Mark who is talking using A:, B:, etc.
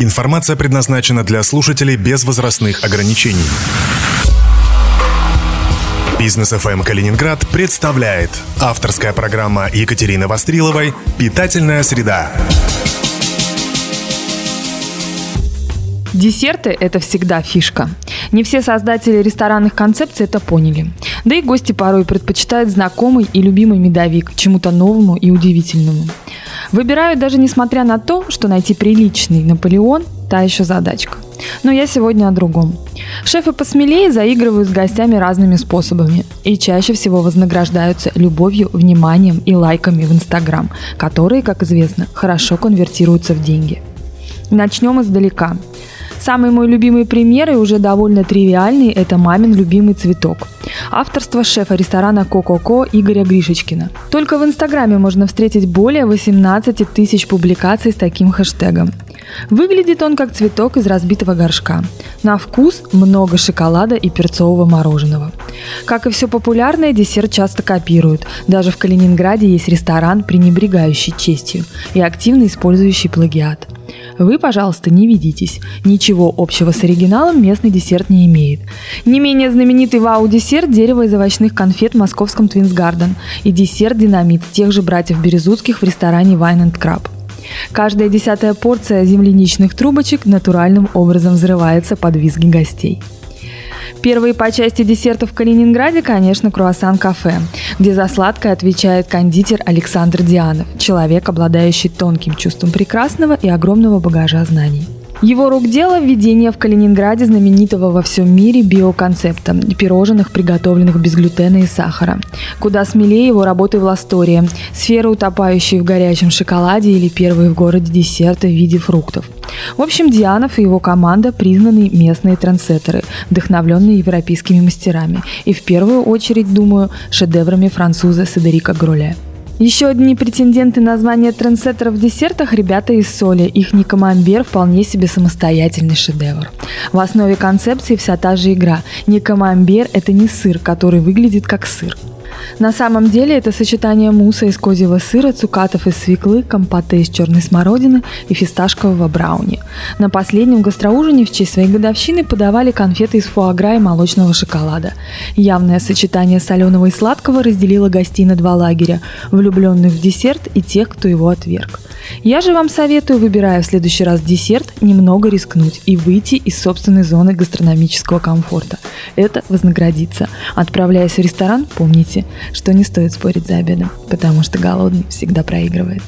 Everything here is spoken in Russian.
A: Информация предназначена для слушателей без возрастных ограничений. Бизнес FM эм Калининград представляет авторская программа Екатерины Востриловой «Питательная среда».
B: Десерты – это всегда фишка. Не все создатели ресторанных концепций это поняли. Да и гости порой предпочитают знакомый и любимый медовик чему-то новому и удивительному. Выбирают даже несмотря на то, что найти приличный Наполеон – та еще задачка. Но я сегодня о другом. Шефы посмелее заигрывают с гостями разными способами и чаще всего вознаграждаются любовью, вниманием и лайками в Инстаграм, которые, как известно, хорошо конвертируются в деньги. Начнем издалека. Самый мой любимый пример и уже довольно тривиальный – это мамин любимый цветок. Авторство шефа ресторана «Ко-Ко-Ко» Игоря Гришечкина. Только в Инстаграме можно встретить более 18 тысяч публикаций с таким хэштегом. Выглядит он как цветок из разбитого горшка. На вкус много шоколада и перцового мороженого. Как и все популярное, десерт часто копируют. Даже в Калининграде есть ресторан, пренебрегающий честью и активно использующий плагиат. Вы, пожалуйста, не ведитесь. Ничего общего с оригиналом местный десерт не имеет. Не менее знаменитый вау-десерт – дерево из овощных конфет в московском Твинс Гарден и десерт «Динамит» тех же братьев Березутских в ресторане Wine and Crab. Каждая десятая порция земляничных трубочек натуральным образом взрывается под визги гостей. Первые по части десертов в Калининграде, конечно, круассан-кафе, где за сладкое отвечает кондитер Александр Дианов, человек, обладающий тонким чувством прекрасного и огромного багажа знаний. Его рук дело введение в Калининграде знаменитого во всем мире биоконцепта – пирожных, приготовленных без глютена и сахара. Куда смелее его работы в Ластории – сфера, утопающая в горячем шоколаде или первые в городе десерты в виде фруктов. В общем, Дианов и его команда – признанные местные трендсеттеры, вдохновленные европейскими мастерами и в первую очередь, думаю, шедеврами француза Седерика Гроля. Еще одни претенденты на звание трендсеттеров в десертах – ребята из соли. Их Никомамбер вполне себе самостоятельный шедевр. В основе концепции вся та же игра. Никомамбер – это не сыр, который выглядит как сыр. На самом деле это сочетание муса из козьего сыра, цукатов из свеклы, компота из черной смородины и фисташкового брауни. На последнем гастроужине в честь своей годовщины подавали конфеты из фуагра и молочного шоколада. Явное сочетание соленого и сладкого разделило гостей на два лагеря – влюбленных в десерт и тех, кто его отверг. Я же вам советую, выбирая в следующий раз десерт, немного рискнуть и выйти из собственной зоны гастрономического комфорта. Это вознаградится. Отправляясь в ресторан, помните, что не стоит спорить за обедом, потому что голодный всегда проигрывает.